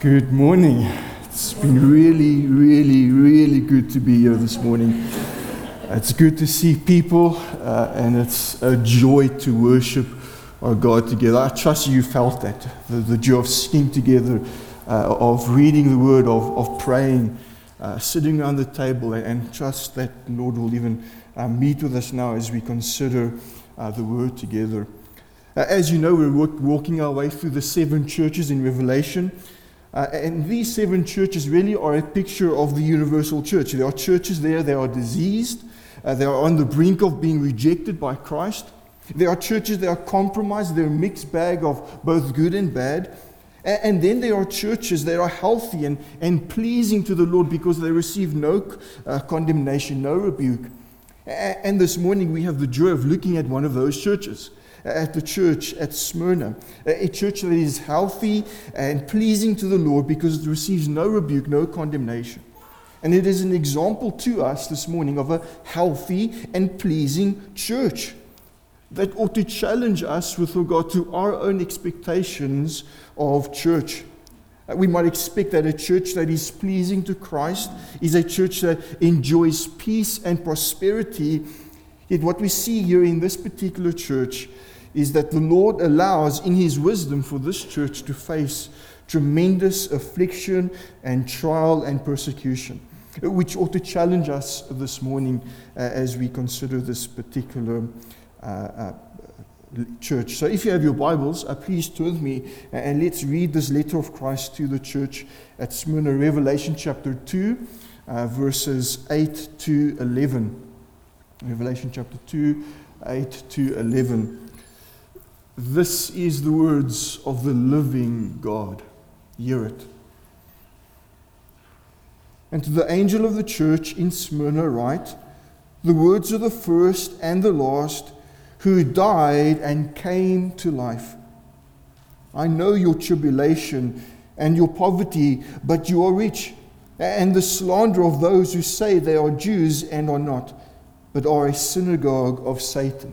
Good morning. It's been really, really, really good to be here this morning. It's good to see people, uh, and it's a joy to worship our God together. I trust you felt that the, the joy of singing together, uh, of reading the Word, of, of praying, uh, sitting around the table, and, and, trust that Lord will even uh, meet with us now as we consider uh, the Word together. Uh, as you know, we're walking our way through the seven churches in Revelation. Uh, and these seven churches really are a picture of the universal church. There are churches there that are diseased, uh, they are on the brink of being rejected by Christ. There are churches that are compromised, they're a mixed bag of both good and bad. And, and then there are churches that are healthy and, and pleasing to the Lord because they receive no uh, condemnation, no rebuke. And this morning we have the joy of looking at one of those churches at the church at Smyrna, a church that is healthy and pleasing to the Lord because it receives no rebuke, no condemnation. And it is an example to us this morning of a healthy and pleasing church that ought to challenge us with regard to our own expectations of church. Uh, we might expect that a church that is pleasing to Christ is a church that enjoys peace and prosperity. Yet, what we see here in this particular church is that the Lord allows, in His wisdom, for this church to face tremendous affliction and trial and persecution, which ought to challenge us this morning uh, as we consider this particular uh, uh, church. So, if you have your Bibles, uh, please turn with me uh, and let's read this letter of Christ to the church at Smyrna, Revelation chapter 2, uh, verses 8 to 11. Revelation chapter 2, 8 to 11. This is the words of the living God. Hear it. And to the angel of the church in Smyrna, write the words of the first and the last who died and came to life. I know your tribulation and your poverty, but you are rich, and the slander of those who say they are Jews and are not, but are a synagogue of Satan.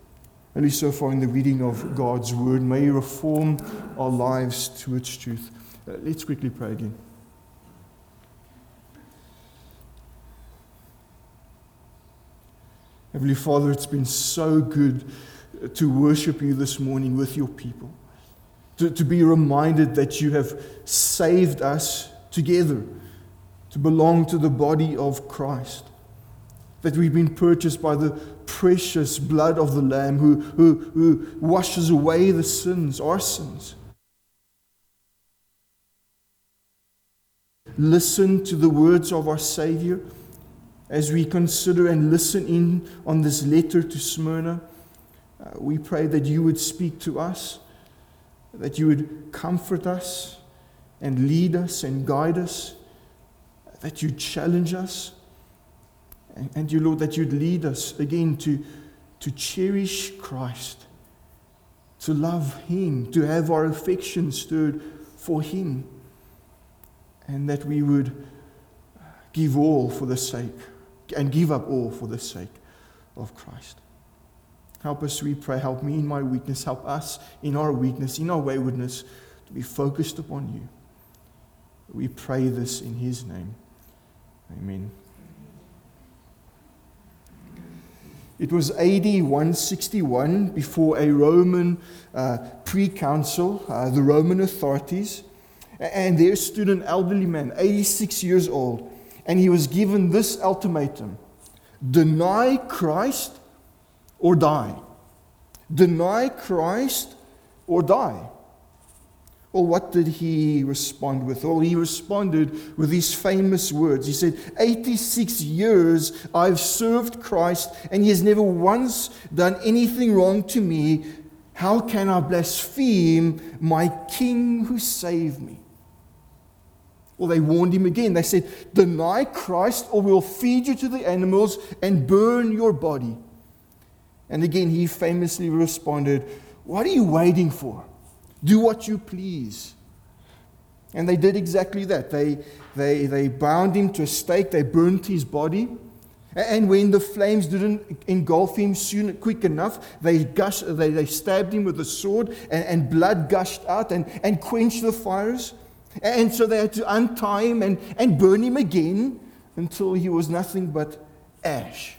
Least so far in the reading of God's word, may He reform our lives to its truth. Uh, let's quickly pray again. Heavenly Father, it's been so good to worship you this morning with your people, to, to be reminded that you have saved us together to belong to the body of Christ that we've been purchased by the precious blood of the Lamb who, who, who washes away the sins, our sins. Listen to the words of our Savior as we consider and listen in on this letter to Smyrna. Uh, we pray that you would speak to us, that you would comfort us and lead us and guide us, that you challenge us and, you, Lord, that you'd lead us again to, to cherish Christ, to love Him, to have our affection stirred for Him, and that we would give all for the sake, and give up all for the sake of Christ. Help us, we pray. Help me in my weakness. Help us in our weakness, in our waywardness, to be focused upon you. We pray this in His name. Amen. It was AD 161 before a Roman uh, proconsul, uh, the Roman authorities, and there stood an elderly man, 86 years old, and he was given this ultimatum deny Christ or die. Deny Christ or die. Well, what did he respond with? Well, he responded with these famous words. He said, 86 years I've served Christ, and he has never once done anything wrong to me. How can I blaspheme my king who saved me? Well, they warned him again. They said, Deny Christ, or we'll feed you to the animals and burn your body. And again, he famously responded, What are you waiting for? Do what you please. And they did exactly that. They, they, they bound him to a stake, they burnt his body. And when the flames didn't engulf him soon, quick enough, they, gushed, they, they stabbed him with a sword, and, and blood gushed out and, and quenched the fires. And so they had to untie him and, and burn him again until he was nothing but ash.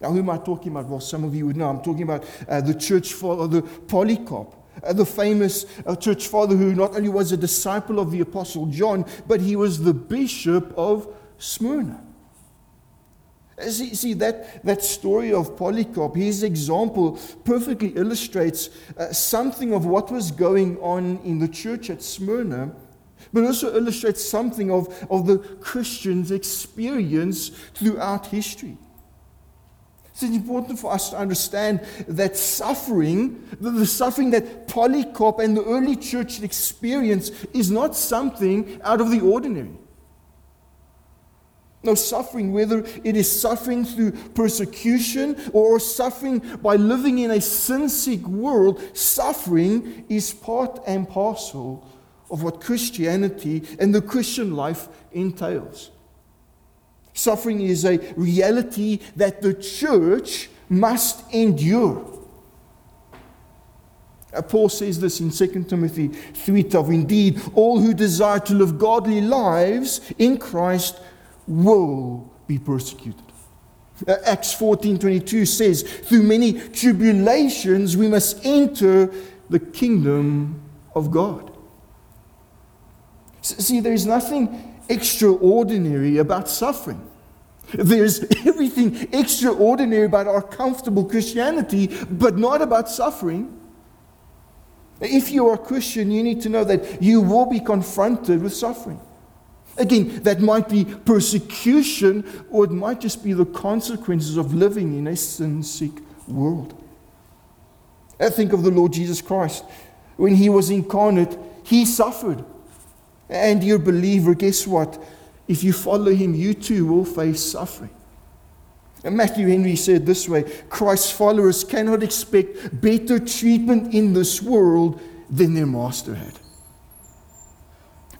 Now, who am I talking about? Well, some of you would know. I'm talking about uh, the church father, the Polycarp, uh, the famous uh, church father who not only was a disciple of the Apostle John, but he was the bishop of Smyrna. See, see that, that story of Polycarp, his example perfectly illustrates uh, something of what was going on in the church at Smyrna, but also illustrates something of, of the Christian's experience throughout history. It's important for us to understand that suffering, the suffering that Polycarp and the early church experienced, is not something out of the ordinary. No suffering, whether it is suffering through persecution or suffering by living in a sin sick world, suffering is part and parcel of what Christianity and the Christian life entails. Suffering is a reality that the church must endure. Uh, Paul says this in 2 Timothy 3:12. Indeed, all who desire to live godly lives in Christ will be persecuted. Uh, Acts 14:22 says, "Through many tribulations we must enter the kingdom of God." See, there's nothing extraordinary about suffering. There's everything extraordinary about our comfortable Christianity, but not about suffering. If you are a Christian, you need to know that you will be confronted with suffering. Again, that might be persecution, or it might just be the consequences of living in a sin sick world. I think of the Lord Jesus Christ. When he was incarnate, he suffered. And, dear believer, guess what? If you follow him, you too will face suffering. And Matthew Henry said this way Christ's followers cannot expect better treatment in this world than their master had.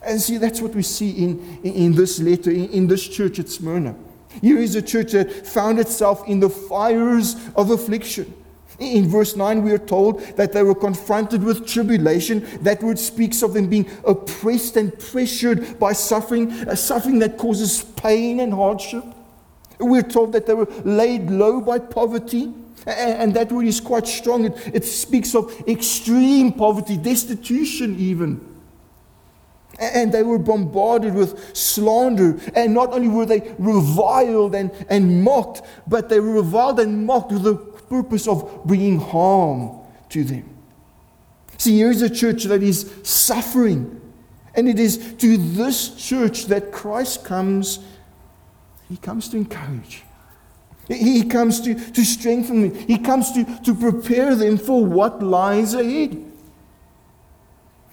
And see, that's what we see in, in, this letter, in, in this church at Smyrna. Here is a church that found itself in the fires of affliction. In verse 9, we are told that they were confronted with tribulation. That word speaks of them being oppressed and pressured by suffering, a suffering that causes pain and hardship. We're told that they were laid low by poverty. And that word is quite strong. It, it speaks of extreme poverty, destitution, even. And they were bombarded with slander. And not only were they reviled and, and mocked, but they were reviled and mocked with the purpose of bringing harm to them. See, here's a church that is suffering. And it is to this church that Christ comes. He comes to encourage. He comes to, to strengthen them. He comes to, to prepare them for what lies ahead.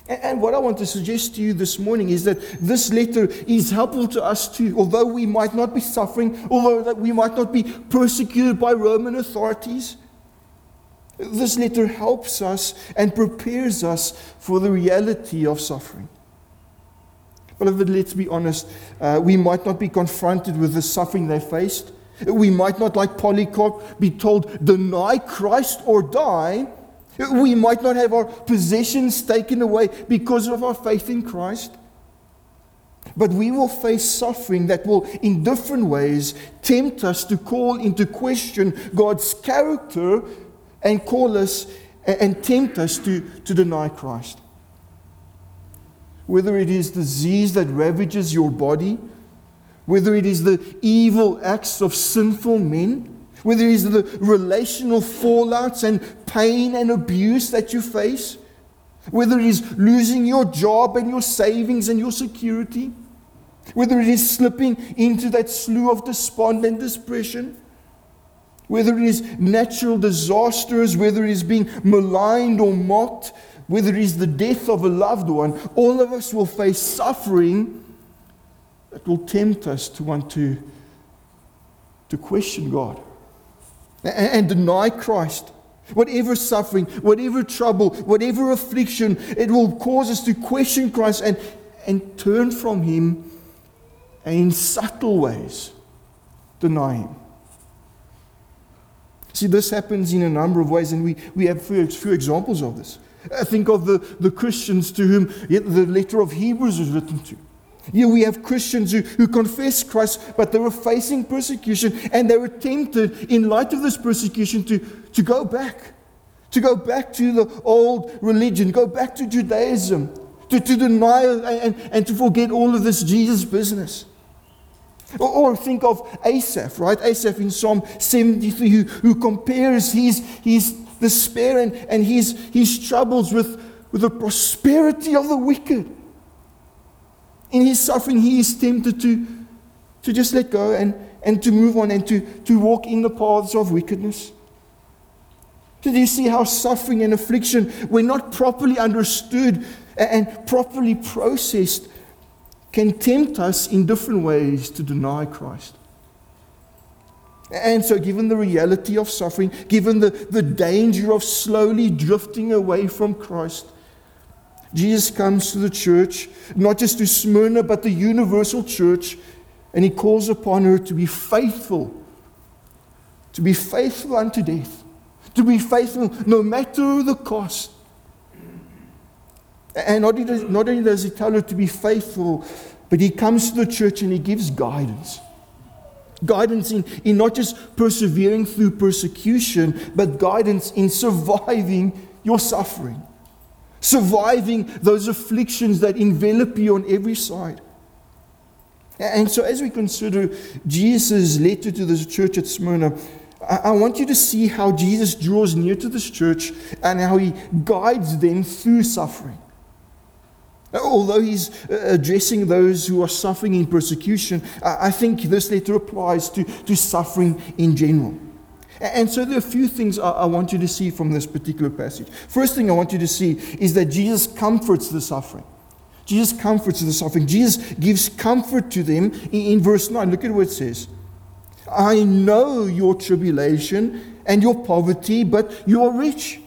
And what I want to suggest to you this morning is that this letter is helpful to us too, although we might not be suffering, although that we might not be persecuted by Roman authorities. This letter helps us and prepares us for the reality of suffering. Beloved, let's be honest. Uh, we might not be confronted with the suffering they faced. We might not, like Polycarp, be told, deny Christ or die. We might not have our possessions taken away because of our faith in Christ. But we will face suffering that will, in different ways, tempt us to call into question God's character and call us and tempt us to, to deny Christ. Whether it is disease that ravages your body, whether it is the evil acts of sinful men, whether it is the relational fallouts and pain and abuse that you face, whether it is losing your job and your savings and your security, whether it is slipping into that slough of despond and depression, whether it is natural disasters, whether it is being maligned or mocked, whether it is the death of a loved one, all of us will face suffering that will tempt us to want to, to question God and, deny Christ. Whatever suffering, whatever trouble, whatever affliction, it will cause us to question Christ and, and turn from Him and in subtle ways deny Him. See, this happens in a number of ways, and we, we have few, few examples of this. I think of the, the Christians to whom the letter of Hebrews was written to. Here we have Christians who, who confess Christ, but they were facing persecution, and they were tempted, in light of this persecution, to, to go back. To go back to the old religion, go back to Judaism, to, to deny and, and to forget all of this Jesus business. Or, or, think of Asaph, right? Asaph in Psalm 73, who, who compares his, his despair and, and his, his troubles with, with the prosperity of the wicked. In his suffering, he is tempted to, to just let go and, and to move on and to, to walk in the paths of wickedness. Did you see how suffering and affliction, when not properly understood and properly processed, can tempt us in different ways to deny Christ? And so, given the reality of suffering, given the, the danger of slowly drifting away from Christ, Jesus comes to the church, not just to Smyrna, but the universal church, and he calls upon her to be faithful, to be faithful unto death, to be faithful no matter the cost. And not only, does, he tell her to be faithful, but he comes to the church and he gives guidance. Guidance in, in not just persevering through persecution, but guidance in surviving your suffering, surviving those afflictions that envelop you on every side. And so, as we consider Jesus' letter to the church at Smyrna, I want you to see how Jesus draws near to this church and how he guides them through suffering. Although he's uh, addressing those who are suffering in persecution, I think this letter applies to, to suffering in general. And so there are a few things I want you to see from this particular passage. First thing I want you to see is that Jesus comforts the suffering. Jesus comforts the suffering. Jesus gives comfort to them in, verse 9. Look at what it says. I know your tribulation and your poverty, but you are rich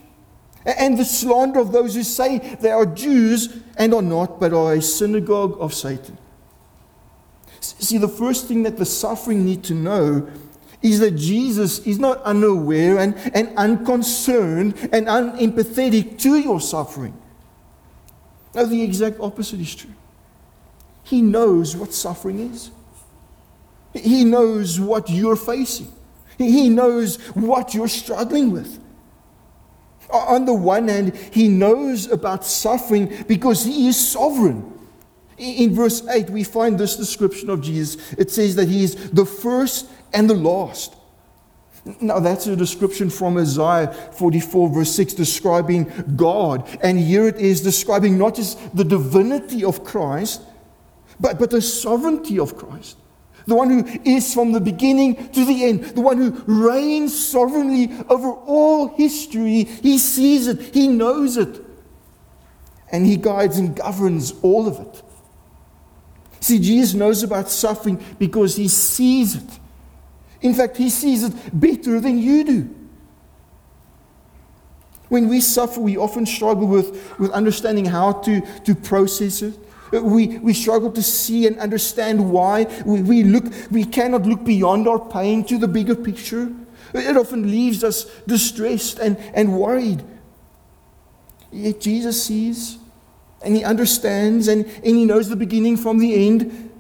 and the slander of those who say they are Jews and are not, but are a synagogue of Satan. See, the first thing that the suffering need to know is that Jesus is not unaware and, and unconcerned and unempathetic to your suffering. No, the exact opposite is true. He knows what suffering is. He knows what you're facing. He knows what you're struggling with. On the one hand, he knows about suffering because he is sovereign. In verse 8, we find this description of Jesus. It says that he is the first and the last. Now, that's a description from Isaiah 44, verse 6, describing God. And here it is describing not just the divinity of Christ, but, but the sovereignty of Christ the one who is from the beginning to the end, the one who reigns sovereignly over all history. He sees it, he knows it, and he guides and governs all of it. See, Jesus knows about suffering because he sees it. In fact, he sees it better than you do. When we suffer, we often struggle with, with understanding how to, to process it uh, we, we struggle to see and understand why. We, we, look, we cannot look beyond our pain to the bigger picture. Uh, it often leaves us distressed and, and worried. Yet Jesus sees and he understands and, and he knows the beginning from the end.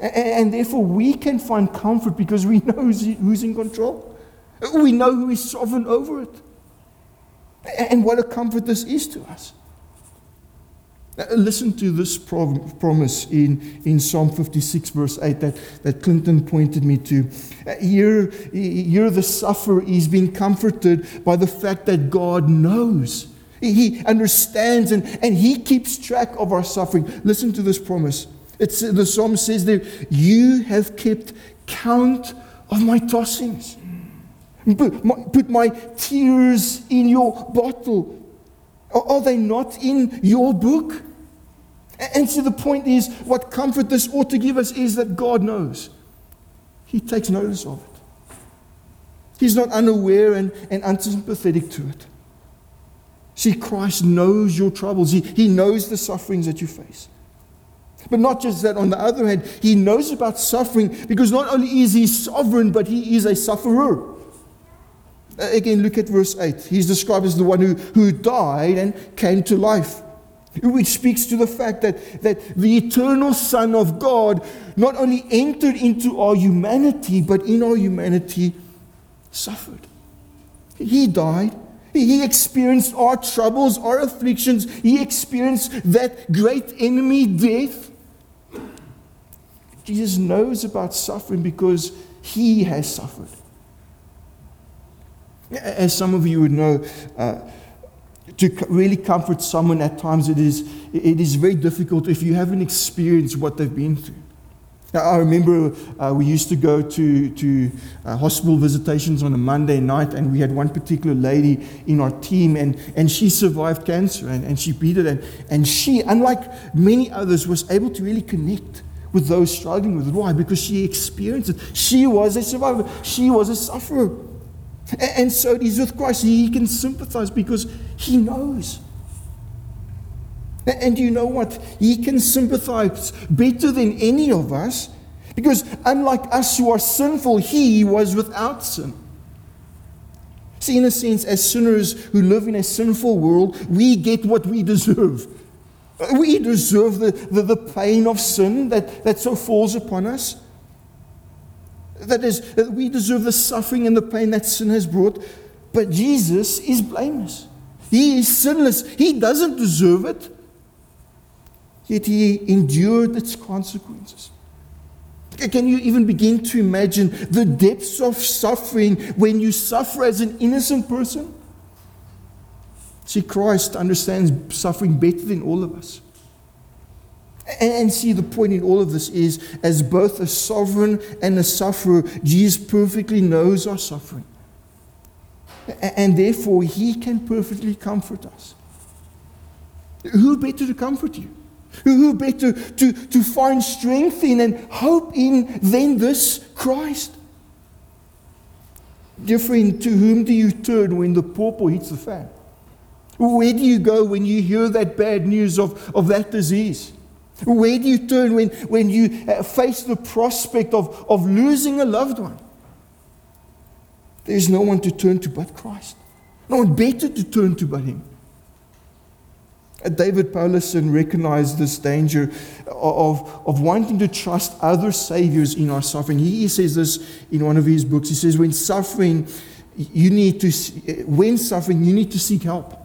And, therefore, we can find comfort because we know who's, in control. We know who is sovereign over it. And what a comfort this is to us. Listen to this promise in, in Psalm 56, verse 8, that, that Clinton pointed me to. Uh, here, here, the sufferer is being comforted by the fact that God knows. He understands and, and He keeps track of our suffering. Listen to this promise. It's, the psalm says there, You have kept count of my tossings. Put my, put my tears in your bottle. Are they not in your book? And so the point is, what comfort this ought to give us is that God knows. He takes notice of it. He's not unaware and, and unsympathetic to it. See, Christ knows your troubles, he, he knows the sufferings that you face. But not just that, on the other hand, He knows about suffering because not only is He sovereign, but He is a sufferer. Uh, again, look at verse 8. He's described as the one who, who died and came to life which speaks to the fact that, that the eternal Son of God not only entered into our humanity, but in our humanity suffered. He died. He experienced our troubles, our afflictions. He experienced that great enemy, death. Jesus knows about suffering because he has suffered. As some of you would know, uh, to really comfort someone at times, it is, it is very difficult if you haven't experienced what they've been through. I remember uh, we used to go to, to uh, hospital visitations on a Monday night, and we had one particular lady in our team, and, and she survived cancer and, and she beat it. And, and she, unlike many others, was able to really connect with those struggling with it. Why? Because she experienced it. She was a survivor, she was a sufferer. And so it is with Christ. He can sympathize because he knows. And you know what? He can sympathize better than any of us because, unlike us who are sinful, he was without sin. See, in a sense, as sinners who live in a sinful world, we get what we deserve. We deserve the, the, the pain of sin that, that so falls upon us. That is, we deserve the suffering and the pain that sin has brought. But Jesus is blameless. He is sinless. He doesn't deserve it. Yet he endured its consequences. Can you even begin to imagine the depths of suffering when you suffer as an innocent person? See, Christ understands suffering better than all of us. And see, the point in all of this is as both a sovereign and a sufferer, Jesus perfectly knows our suffering. And therefore, he can perfectly comfort us. Who better to comfort you? Who better to, to find strength in and hope in than this Christ? Dear friend, to whom do you turn when the pawpaw hits the fan? Where do you go when you hear that bad news of, of that disease? Where do you turn when, when you uh, face the prospect of, of losing a loved one? There's no one to turn to but Christ. No one better to turn to but Him. Uh, David Powlison recognized this danger of, of wanting to trust other saviors in our suffering. He says this in one of his books. He says, When suffering, you need to, when suffering, you need to seek help.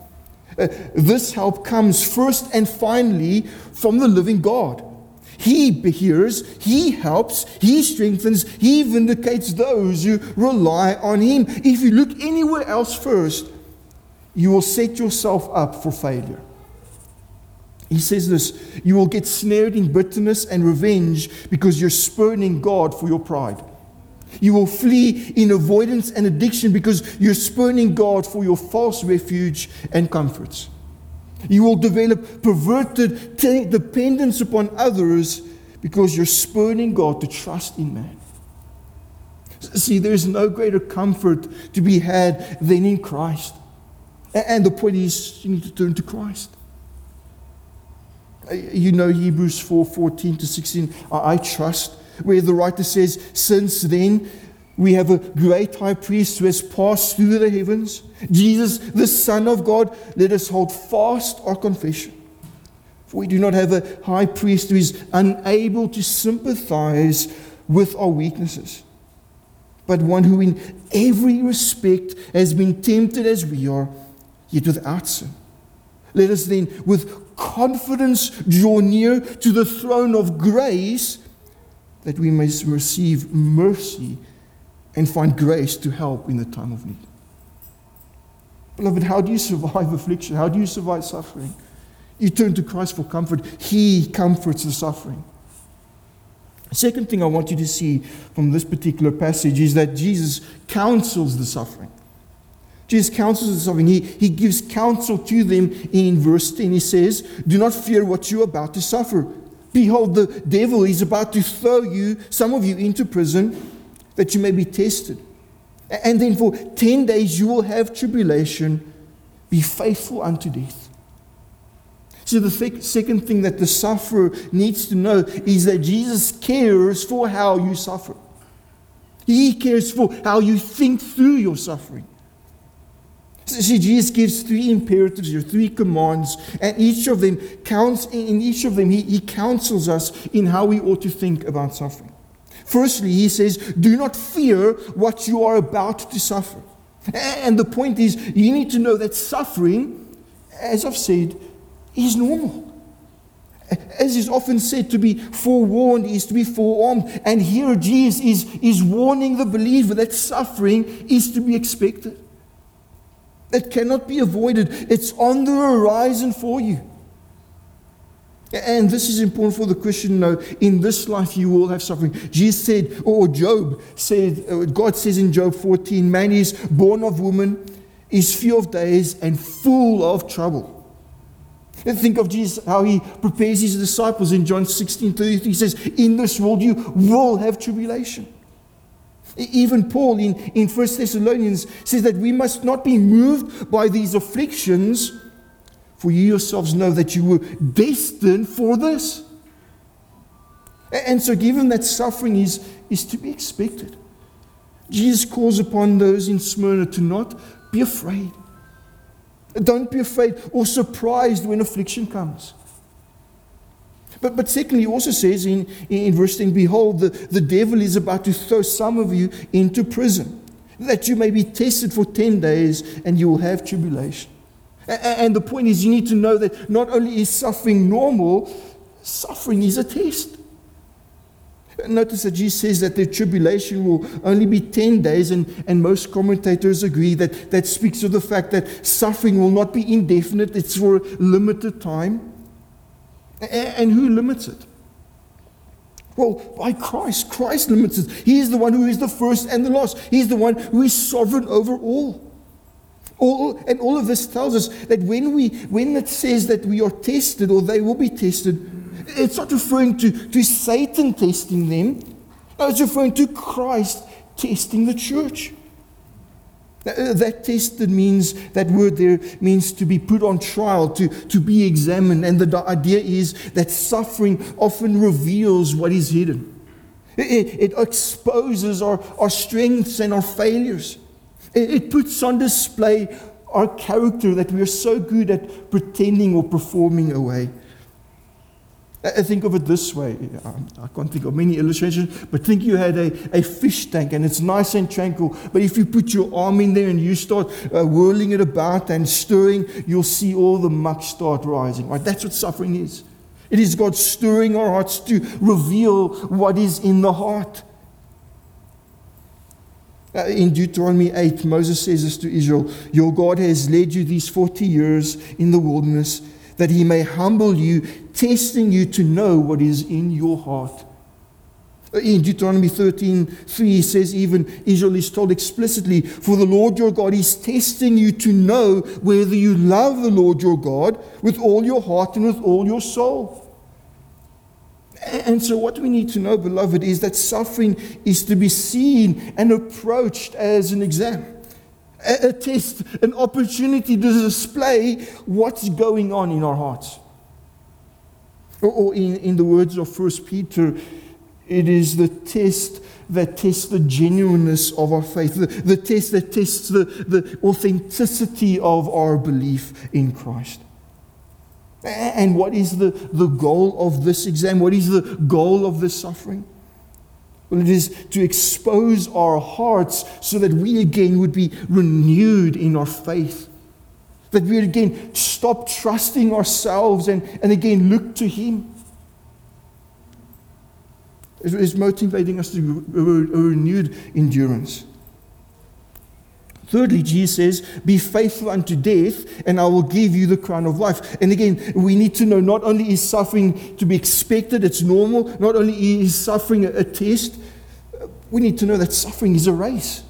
Uh, this help comes first and finally from the living God. He hears, He helps, He strengthens, He vindicates those who rely on Him. If you look anywhere else first, you will set yourself up for failure. He says this you will get snared in bitterness and revenge because you're spurning God for your pride. You will flee in avoidance and addiction because you're spurning God for your false refuge and comforts. You will develop perverted t- dependence upon others because you're spurning God to trust in man. See, there's no greater comfort to be had than in Christ. And the point is, you need to turn to Christ. You know Hebrews 4 14 to 16. I trust where the writer says, Since then, we have a great high priest who has passed through the heavens, Jesus, the Son of God. Let us hold fast our confession. For we do not have a high priest who is unable to sympathize with our weaknesses, but one who, in every respect, has been tempted as we are, yet without sin. Let us then, with confidence, draw near to the throne of grace that we may receive mercy and find grace to help in the time of need. Beloved, how do you survive affliction? How do you survive suffering? You turn to Christ for comfort. He comforts the suffering. Second thing I want you to see from this particular passage is that Jesus counsels the suffering. Jesus counsels the suffering. He, he gives counsel to them in verse 10. He says, Do not fear what you're about to suffer. Behold, the devil is about to throw you, some of you, into prison that you may be tested. And then for 10 days you will have tribulation. Be faithful unto death. So, the th- second thing that the sufferer needs to know is that Jesus cares for how you suffer. He cares for how you think through your suffering. See, Jesus gives three imperatives or three commands, and each of them counts. In each of them, he, he counsels us in how we ought to think about suffering. Firstly, he says, Do not fear what you are about to suffer. And the point is, you need to know that suffering, as I've said, is normal. As is often said, to be forewarned is to be forearmed. And here Jesus is, is warning the believer that suffering is to be expected. It cannot be avoided. It's on the horizon for you. And this is important for the Christian to know. In this life, you will have suffering. Jesus said, or Job said, uh, God says in Job 14, man is born of woman, is few of days, and full of trouble. And think of Jesus, how he prepares his disciples in John 16 33. He says, In this world, you will have tribulation. Even Paul in, in 1 Thessalonians says that we must not be moved by these afflictions, for you yourselves know that you were destined for this. And so, given that suffering is, is to be expected, Jesus calls upon those in Smyrna to not be afraid. Don't be afraid or surprised when affliction comes. But, but secondly, he also says in, in verse 10 Behold, the, the devil is about to throw some of you into prison, that you may be tested for 10 days and you will have tribulation. And, and the point is, you need to know that not only is suffering normal, suffering is a test. Notice that Jesus says that the tribulation will only be 10 days, and, and most commentators agree that that speaks of the fact that suffering will not be indefinite, it's for a limited time. And who limits it? Well, by Christ. Christ limits it. He is the one who is the first and the last. He's the one who is sovereign over all. All, and all of this tells us that when, we, when it says that we are tested or they will be tested, it's not referring to, to Satan testing them. No, it's referring to Christ testing the church. Uh, that tested means, that word there means to be put on trial, to, to be examined. And the idea is that suffering often reveals what is hidden. It, it exposes our, our strengths and our failures. It, it puts on display our character that we are so good at pretending or performing away. I think of it this way. I can't think of many illustrations, but think you had a, a fish tank and it's nice and tranquil. But if you put your arm in there and you start uh, whirling it about and stirring, you'll see all the muck start rising. Right? That's what suffering is. It is God stirring our hearts to reveal what is in the heart. Uh, in Deuteronomy 8, Moses says this to Israel Your God has led you these 40 years in the wilderness that he may humble you, testing you to know what is in your heart. Uh, in Deuteronomy 13, 3, he says, even Israel is told explicitly, For the Lord your God is testing you to know whether you love the Lord your God with all your heart and with all your soul. And so, what we need to know, beloved, is that suffering is to be seen and approached as an exam a, test, an opportunity to display what's going on in our hearts. Or, or in, in the words of First Peter, it is the test that tests the genuineness of our faith, the, the test that tests the, the authenticity of our belief in Christ. And what is the, the goal of this exam? What is the goal of this suffering? Well, it is to expose our hearts so that we again would be renewed in our faith. That we would again stop trusting ourselves and, and again look to Him. It is motivating us to a renewed endurance. Thirdly, Jesus says, Be faithful unto death, and I will give you the crown of life. And again, we need to know not only is suffering to be expected, it's normal, not only is suffering a test, we need to know that suffering is a race.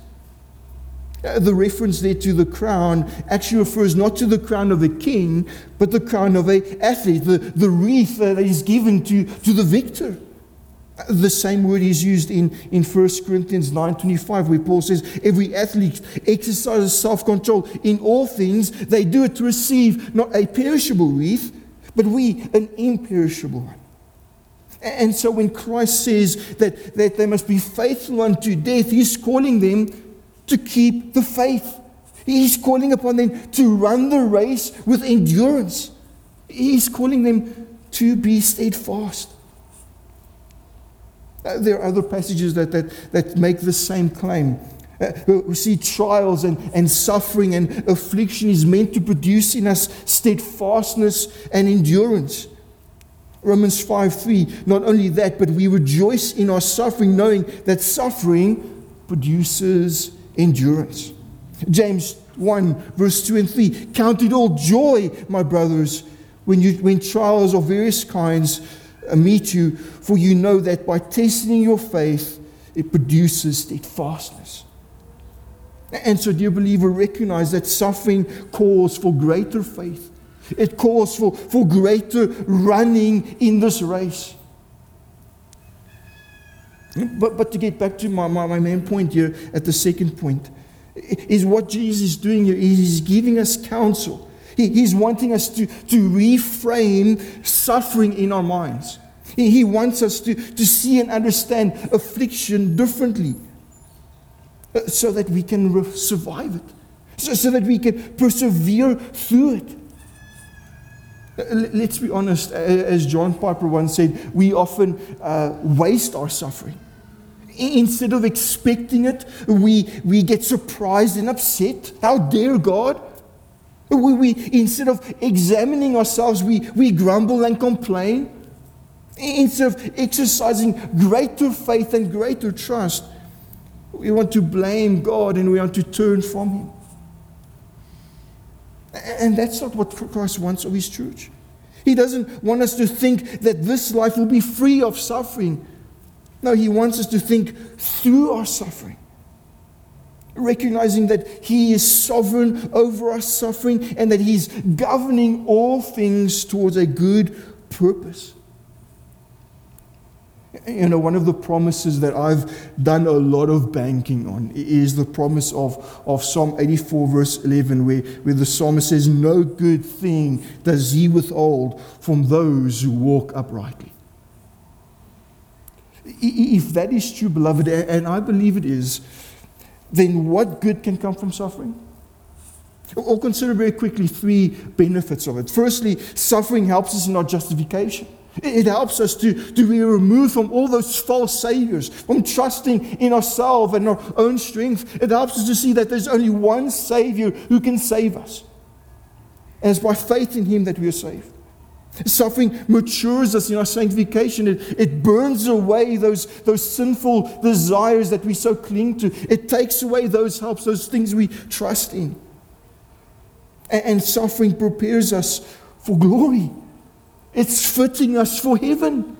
Uh, the reference there to the crown actually refers not to the crown of a king, but the crown of an athlete, the, the wreath that is given to, to the victor. Uh, the same word is used in, in 1 Corinthians 9.25 where Paul says, every athlete exercises self-control in all things. They do it to receive not a perishable wreath, but we an imperishable one. And so when Christ says that, that they must be faithful unto death, he's calling them to keep the faith. He's calling upon them to run the race with endurance. He's calling them to be steadfast. Uh, there are other passages that, that, that make the same claim. Uh, we see trials and, and suffering and affliction is meant to produce in us steadfastness and endurance. Romans 5 3, not only that, but we rejoice in our suffering, knowing that suffering produces endurance. James 1, verse 2 and 3 Count it all joy, my brothers, when, you, when trials of various kinds uh, meet you, for you know that by testing your faith, it produces steadfastness. And so, dear believer, recognize that suffering calls for greater faith. It calls for, for greater running in this race. But, but to get back to my, my, my main point here at the second point, is what Jesus is doing here. He's giving us counsel. He, he's wanting us to, to reframe suffering in our minds. He, he wants us to, to see and understand affliction differently uh, so that we can survive it, so, so that we can persevere through it. Let's be honest, as John Piper once said, we often uh, waste our suffering. Instead of expecting it, we, we get surprised and upset. How dare God? We, we, instead of examining ourselves, we, we grumble and complain. Instead of exercising greater faith and greater trust, we want to blame God and we want to turn from Him. And that's not what Christ wants of His church. He doesn't want us to think that this life will be free of suffering. No, He wants us to think through our suffering, recognizing that He is sovereign over our suffering and that He's governing all things towards a good purpose. You know, one of the promises that I've done a lot of banking on is the promise of, of Psalm 84, verse 11, where, where the psalmist says, No good thing does he withhold from those who walk uprightly. If that is true, beloved, and I believe it is, then what good can come from suffering? Or consider very quickly three benefits of it. Firstly, suffering helps us in our justification. It helps us to, to be removed from all those false saviors, from trusting in ourselves and our own strength. It helps us to see that there's only one Savior who can save us. And it's by faith in Him that we are saved. Suffering matures us in our sanctification. It, it burns away those, those sinful desires that we so cling to. It takes away those helps, those things we trust in. And, and suffering prepares us for glory. It's fitting us for heaven.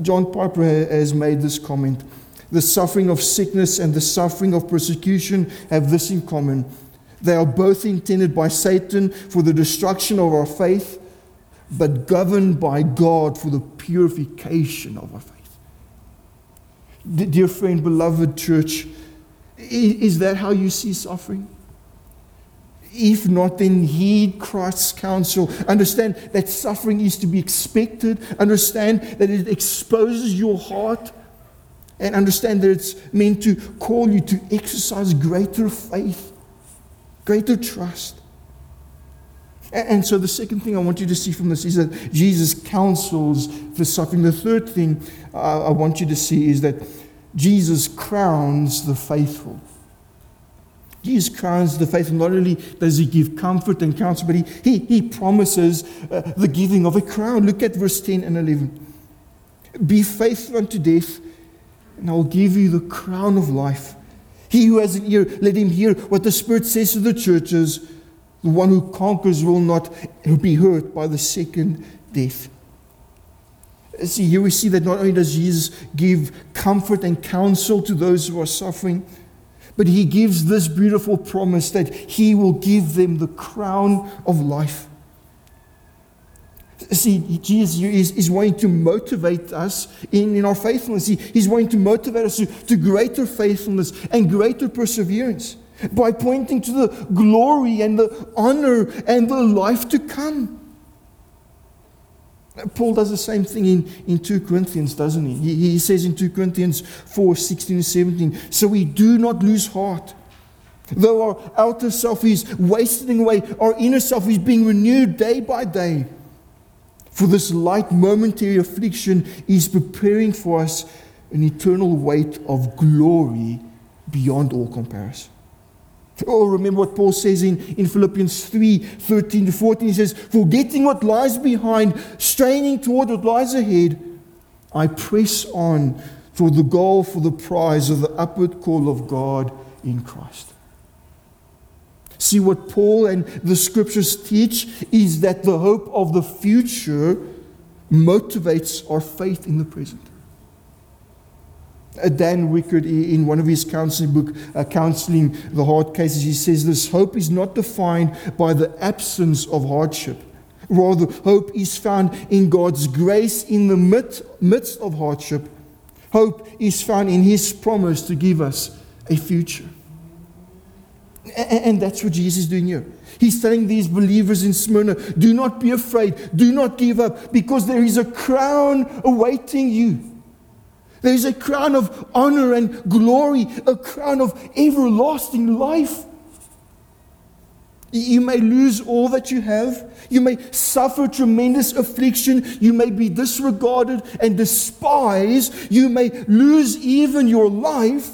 John Piper has made this comment. The suffering of sickness and the suffering of persecution have this in common. They are both intended by Satan for the destruction of our faith, but governed by God for the purification of our faith. Dear friend, beloved church, is that how you see suffering? If not, then heed Christ's counsel. Understand that suffering is to be expected. Understand that it exposes your heart. And understand that it's meant to call you to exercise greater faith, greater trust. And so, the second thing I want you to see from this is that Jesus counsels for suffering. The third thing uh, I want you to see is that Jesus crowns the faithful. Jesus crowns the faithful. Not only does he give comfort and counsel, but he, he, he promises uh, the giving of a crown. Look at verse 10 and 11. Be faithful unto death, and I will give you the crown of life. He who has an ear, let him hear what the Spirit says to the churches. The one who conquers will not be hurt by the second death. See, here we see that not only does Jesus give comfort and counsel to those who are suffering, but he gives this beautiful promise that he will give them the crown of life. See, Jesus is, is wanting to motivate us in, in our faithfulness. He, he's wanting to motivate us to, to greater faithfulness and greater perseverance by pointing to the glory and the honor and the life to come. Paul does the same thing in, in 2 Corinthians, doesn't he? he? He says in 2 Corinthians 4 16 and 17, So we do not lose heart. Though our outer self is wasting away, our inner self is being renewed day by day. For this light momentary affliction is preparing for us an eternal weight of glory beyond all comparison. Oh, remember what Paul says in, in Philippians 3 13 to 14. He says, Forgetting what lies behind, straining toward what lies ahead, I press on for the goal, for the prize of the upward call of God in Christ. See, what Paul and the scriptures teach is that the hope of the future motivates our faith in the present. Uh, Dan Wickert, in one of his counseling book, uh, Counseling the Hard Cases, he says this hope is not defined by the absence of hardship. Rather, hope is found in God's grace in the midst of hardship. Hope is found in His promise to give us a future. And that's what Jesus is doing here. He's telling these believers in Smyrna do not be afraid, do not give up, because there is a crown awaiting you. There's a crown of honor and glory, a crown of everlasting life. You may lose all that you have. You may suffer tremendous affliction. You may be disregarded and despised. You may lose even your life.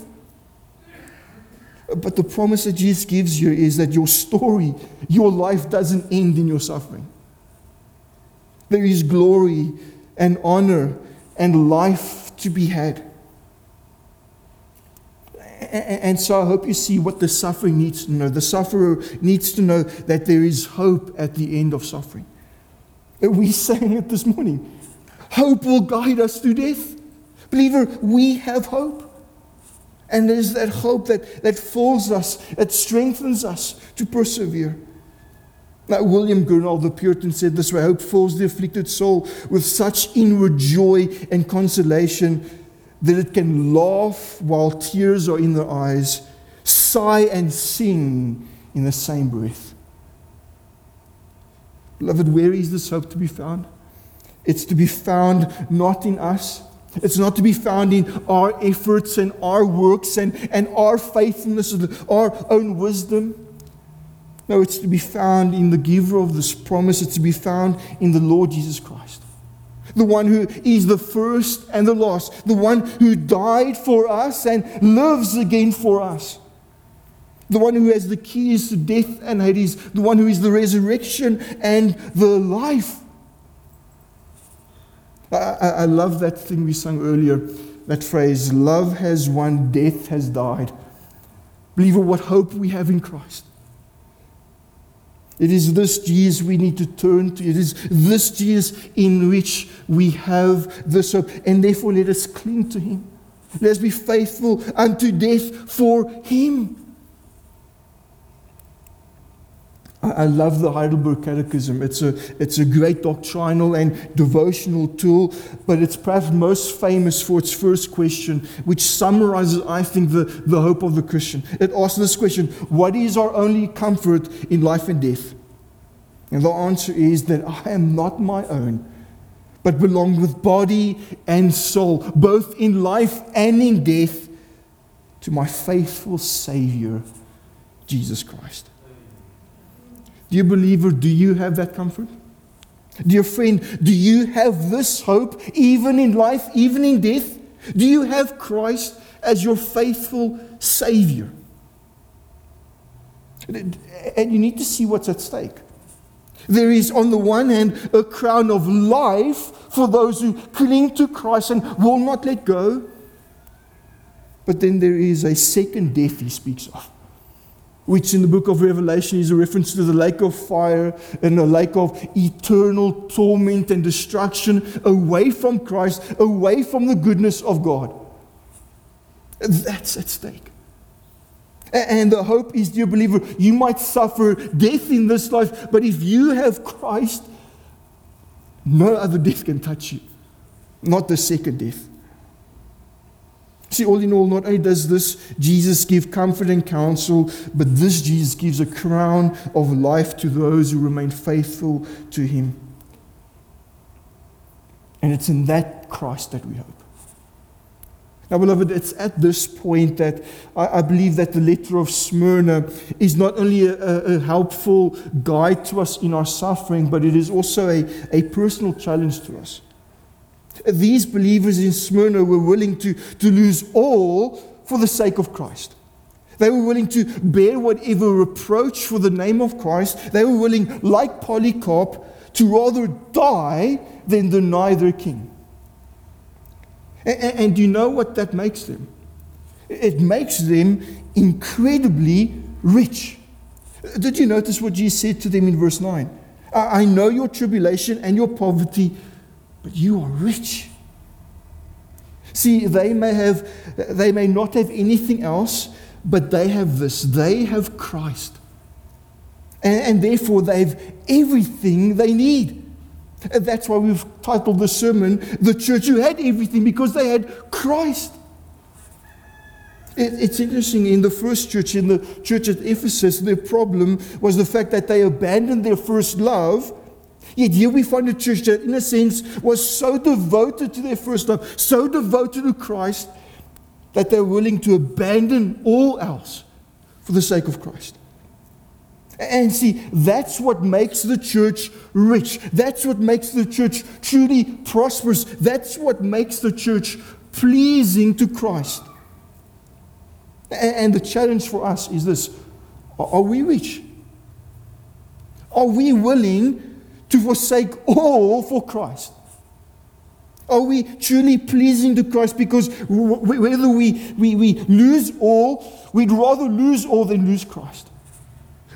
But the promise that Jesus gives you is that your story, your life doesn't end in your suffering. There is glory and honor and life to be had. And so I hope you see what the suffering needs to know. The sufferer needs to know that there is hope at the end of suffering. We sang it this morning. Hope will guide us through death. Believer, we have hope. And it is that hope that, that fills us, that strengthens us to persevere. Now, William Gurnall, the Puritan, said this way Hope fills the afflicted soul with such inward joy and consolation that it can laugh while tears are in the eyes, sigh and sing in the same breath. Beloved, where is this hope to be found? It's to be found not in us. It's not to be found in our efforts and our works and, and our faithfulness, our own wisdom. No, it's to be found in the giver of this promise. It's to be found in the Lord Jesus Christ. The one who is the first and the last. The one who died for us and lives again for us. The one who has the keys to death and Hades. The one who is the resurrection and the life. I, I, I love that thing we sang earlier, that phrase, love has won, death has died. Believer, what hope we have in Christ. It is this Jesus we need to turn to. It is this Jesus in which we have this hope. And therefore, let us cling to him. Let us be faithful unto death for him. I love the Heidelberg Catechism. It's a, it's a great doctrinal and devotional tool, but it's perhaps most famous for its first question, which summarizes, I think, the, the hope of the Christian. It asks this question What is our only comfort in life and death? And the answer is that I am not my own, but belong with body and soul, both in life and in death, to my faithful Savior, Jesus Christ. Dear believer, do you have that comfort? Dear friend, do you have this hope even in life, even in death? Do you have Christ as your faithful Savior? And you need to see what's at stake. There is, on the one hand, a crown of life for those who cling to Christ and will not let go. But then there is a second death he speaks of which in the book of Revelation is a reference to the lake of fire and the lake of eternal torment and destruction away from Christ, away from the goodness of God. That's at stake. And the hope is, dear believer, you might suffer death in this life, but if you have Christ, no other death can touch you, not the second death. See, all in all, not only does this Jesus give comfort and counsel, but this Jesus gives a crown of life to those who remain faithful to him. And it's in that Christ that we hope. Now, beloved, it's at this point that I, I believe that the letter of Smyrna is not only a, a, helpful guide to us in our suffering, but it is also a, a personal challenge to us. These believers in Smyrna were willing to, to lose all for the sake of Christ. They were willing to bear whatever reproach for the name of Christ. They were willing, like Polycarp, to rather die than deny their king. And, and do you know what that makes them? It makes them incredibly rich. Did you notice what Jesus said to them in verse 9? I know your tribulation and your poverty, but you are rich. See, they may have they may not have anything else, but they have this. They have Christ. And, and therefore they have everything they need. And that's why we've titled the sermon, The Church Who Had Everything, because they had Christ. It, it's interesting, in the first church, in the church at Ephesus, their problem was the fact that they abandoned their first love. Yet here we find a church that, in a sense, was so devoted to their first love, so devoted to Christ, that they're willing to abandon all else for the sake of Christ. And see, that's what makes the church rich. That's what makes the church truly prosperous. That's what makes the church pleasing to Christ. And the challenge for us is this Are we rich? Are we willing to forsake all for Christ? Are we truly pleasing to Christ? Because whether we, we, we lose all, we'd rather lose all than lose Christ.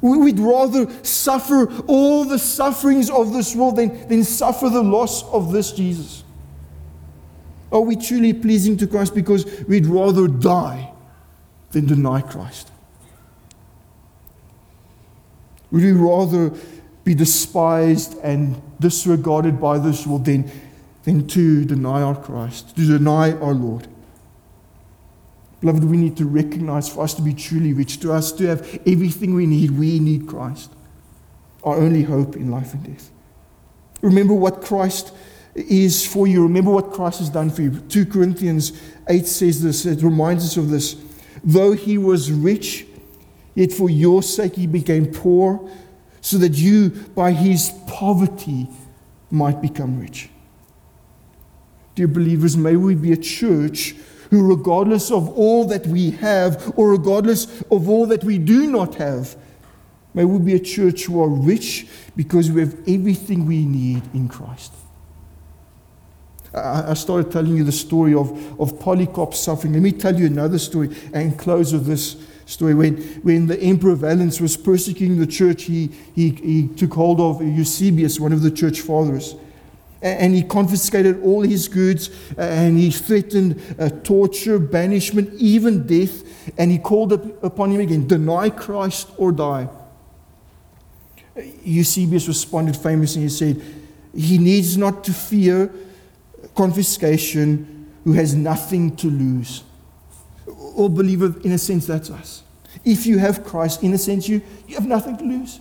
We'd rather suffer all the sufferings of this world than, than suffer the loss of this Jesus. Are we truly pleasing to Christ because we'd rather die than deny Christ? Would we rather be despised and disregarded by this world than, then to deny our Christ, to deny our Lord? Beloved, we need to recognize for us to be truly rich, to us to have everything we need, we need Christ, our only hope in life and death. Remember what Christ is for you. Remember what Christ has done for you. 2 Corinthians 8 says this, it reminds us of this. Though he was rich, yet for your sake he became poor, so that you, by his poverty, might become rich. Dear believers, may we be a church who, regardless of all that we have, or regardless of all that we do not have, may we be a church who are rich because we have everything we need in Christ. I started telling you the story of, of Polycarp's suffering. Let me tell you another story and close with this story. When, when the Emperor Valens was persecuting the church, he, he, he took hold of Eusebius, one of the church fathers and he confiscated all his goods and he threatened uh, torture, banishment, even death. And he called upon him again deny Christ or die. Eusebius responded famously. He said, He needs not to fear confiscation who has nothing to lose. Or, believer, in a sense, that's us. If you have Christ, in a sense, you, you have nothing to lose.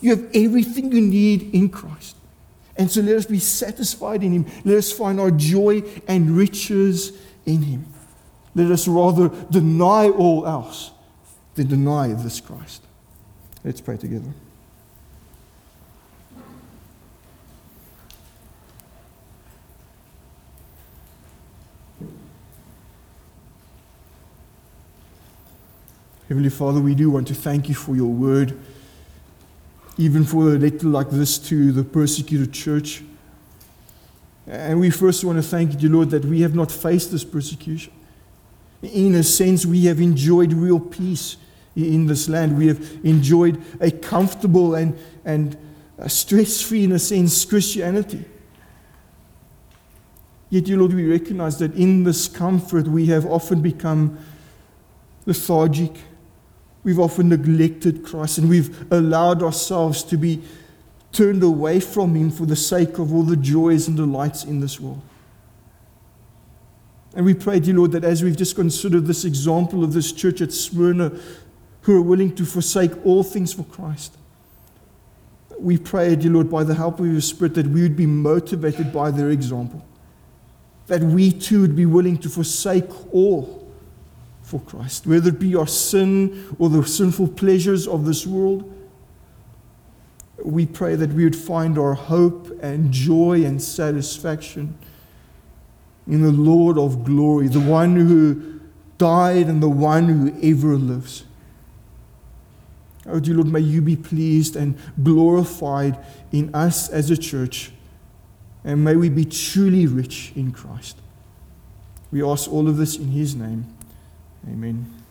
You have everything you need in Christ. And so let us be satisfied in Him. Let us find our joy and riches in Him. Let us rather deny all else than deny this Christ. Let's pray together. Heavenly Father, we do want to thank you for your word even for a letter like this to the persecuted church. And we first want to thank you, Lord, that we have not faced this persecution. In a sense, we have enjoyed real peace in this land. We have enjoyed a comfortable and, and stress free, in a sense, Christianity. Yet, dear Lord, we recognize that in this comfort we have often become lethargic. We've often neglected Christ and we've allowed ourselves to be turned away from Him for the sake of all the joys and delights in this world. And we pray, dear Lord, that as we've just considered this example of this church at Smyrna, who are willing to forsake all things for Christ, we pray, dear Lord, by the help of your Spirit, that we would be motivated by their example. That we too would be willing to forsake all for Christ, whether it be our sin or the sinful pleasures of this world. We pray that we would find our hope and joy and satisfaction in the Lord of glory, the one who died and the one who ever lives. Oh, dear Lord, may you be pleased and glorified in us as a church, and may we be truly rich in Christ. We ask all of this in His name. Amen.